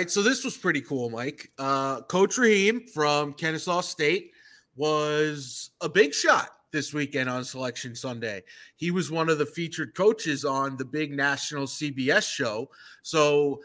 right, so this was pretty cool, Mike. Uh, Coach Rahim from Kennesaw State was a big shot this weekend on Selection Sunday. He was one of the featured coaches on the big national CBS show. So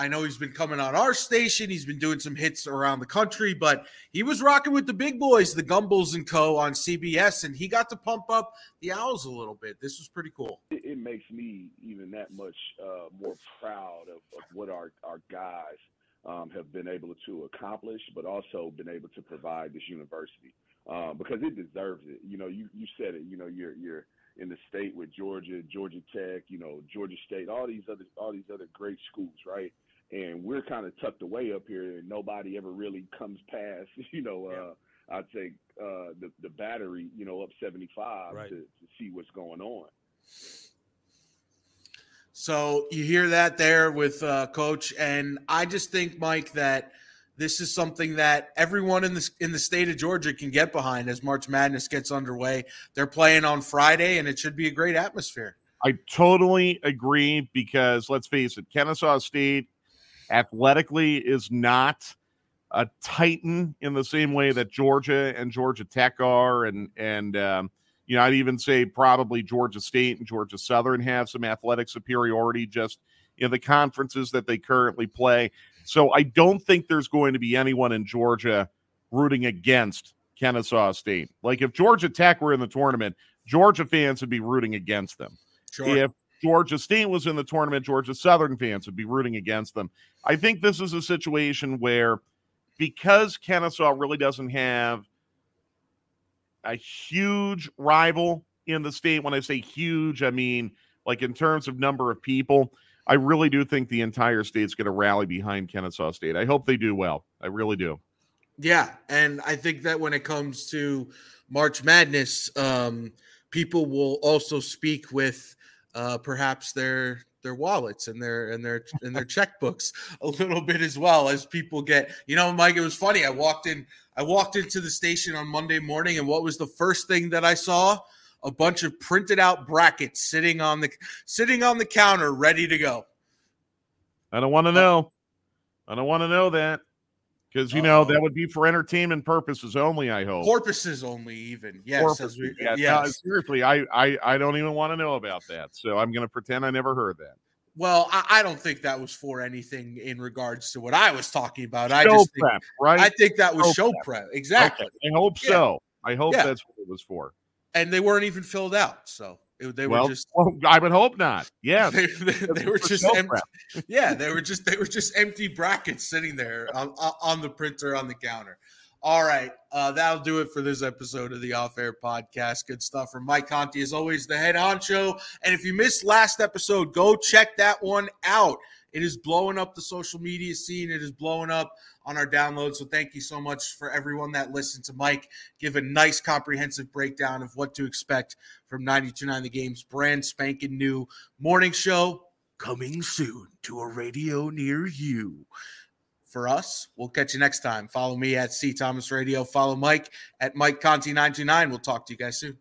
I know he's been coming on our station. He's been doing some hits around the country, but he was rocking with the big boys, the Gumbels and Co. on CBS, and he got to pump up the Owls a little bit. This was pretty cool. It, it makes me even that much uh, more proud of, of, what our, our guys um, have been able to accomplish, but also been able to provide this university uh, because it deserves it. You know, you, you said it. You know, you're you're in the state with Georgia, Georgia Tech, you know, Georgia State, all these other all these other great schools, right? And we're kind of tucked away up here, and nobody ever really comes past. You know, yeah. uh, I'd say uh, the the battery, you know, up seventy five right. to, to see what's going on. So you hear that there with uh, Coach, and I just think, Mike, that this is something that everyone in the in the state of Georgia can get behind as March Madness gets underway. They're playing on Friday, and it should be a great atmosphere. I totally agree because let's face it, Kennesaw State athletically is not a titan in the same way that Georgia and Georgia Tech are, and and um, you know I'd even say probably Georgia State and Georgia Southern have some athletic superiority just in the conferences that they currently play. So I don't think there's going to be anyone in Georgia rooting against Kennesaw State. Like if Georgia Tech were in the tournament, Georgia fans would be rooting against them. Sure. If Georgia State was in the tournament, Georgia Southern fans would be rooting against them. I think this is a situation where because Kennesaw really doesn't have a huge rival in the state, when I say huge, I mean like in terms of number of people, I really do think the entire state's going to rally behind Kennesaw State. I hope they do well. I really do. Yeah, and I think that when it comes to March Madness, um, people will also speak with uh, perhaps their their wallets and their and their and their checkbooks a little bit as well as people get you know mike it was funny i walked in i walked into the station on monday morning and what was the first thing that i saw? A bunch of printed out brackets sitting on the sitting on the counter ready to go. I don't want to know. I don't want to know that because you oh, know that would be for entertainment purposes only. I hope purposes only, even yes. We, yeah, yes. No, seriously, I, I I don't even want to know about that. So I'm going to pretend I never heard that. Well, I, I, don't think that was for anything in regards to what I was talking about. I show just prep, think, right? I think that was show, show prep. prep. Exactly. Okay. I hope yeah. so. I hope yeah. that's what it was for. And they weren't even filled out. So they well, were just. Well, I would hope not. Yeah, they, they, they were just empty. Yeah, they were just they were just empty brackets sitting there on, on the printer on the counter. All right, uh, that'll do it for this episode of the Off Air Podcast. Good stuff from Mike Conti, as always, the head honcho. And if you missed last episode, go check that one out. It is blowing up the social media scene. It is blowing up on our download. So thank you so much for everyone that listened to Mike give a nice comprehensive breakdown of what to expect from 92.9 The Game's brand spanking new morning show coming soon to a radio near you. For us, we'll catch you next time. Follow me at C Thomas Radio. Follow Mike at Mike Conti 929. We'll talk to you guys soon.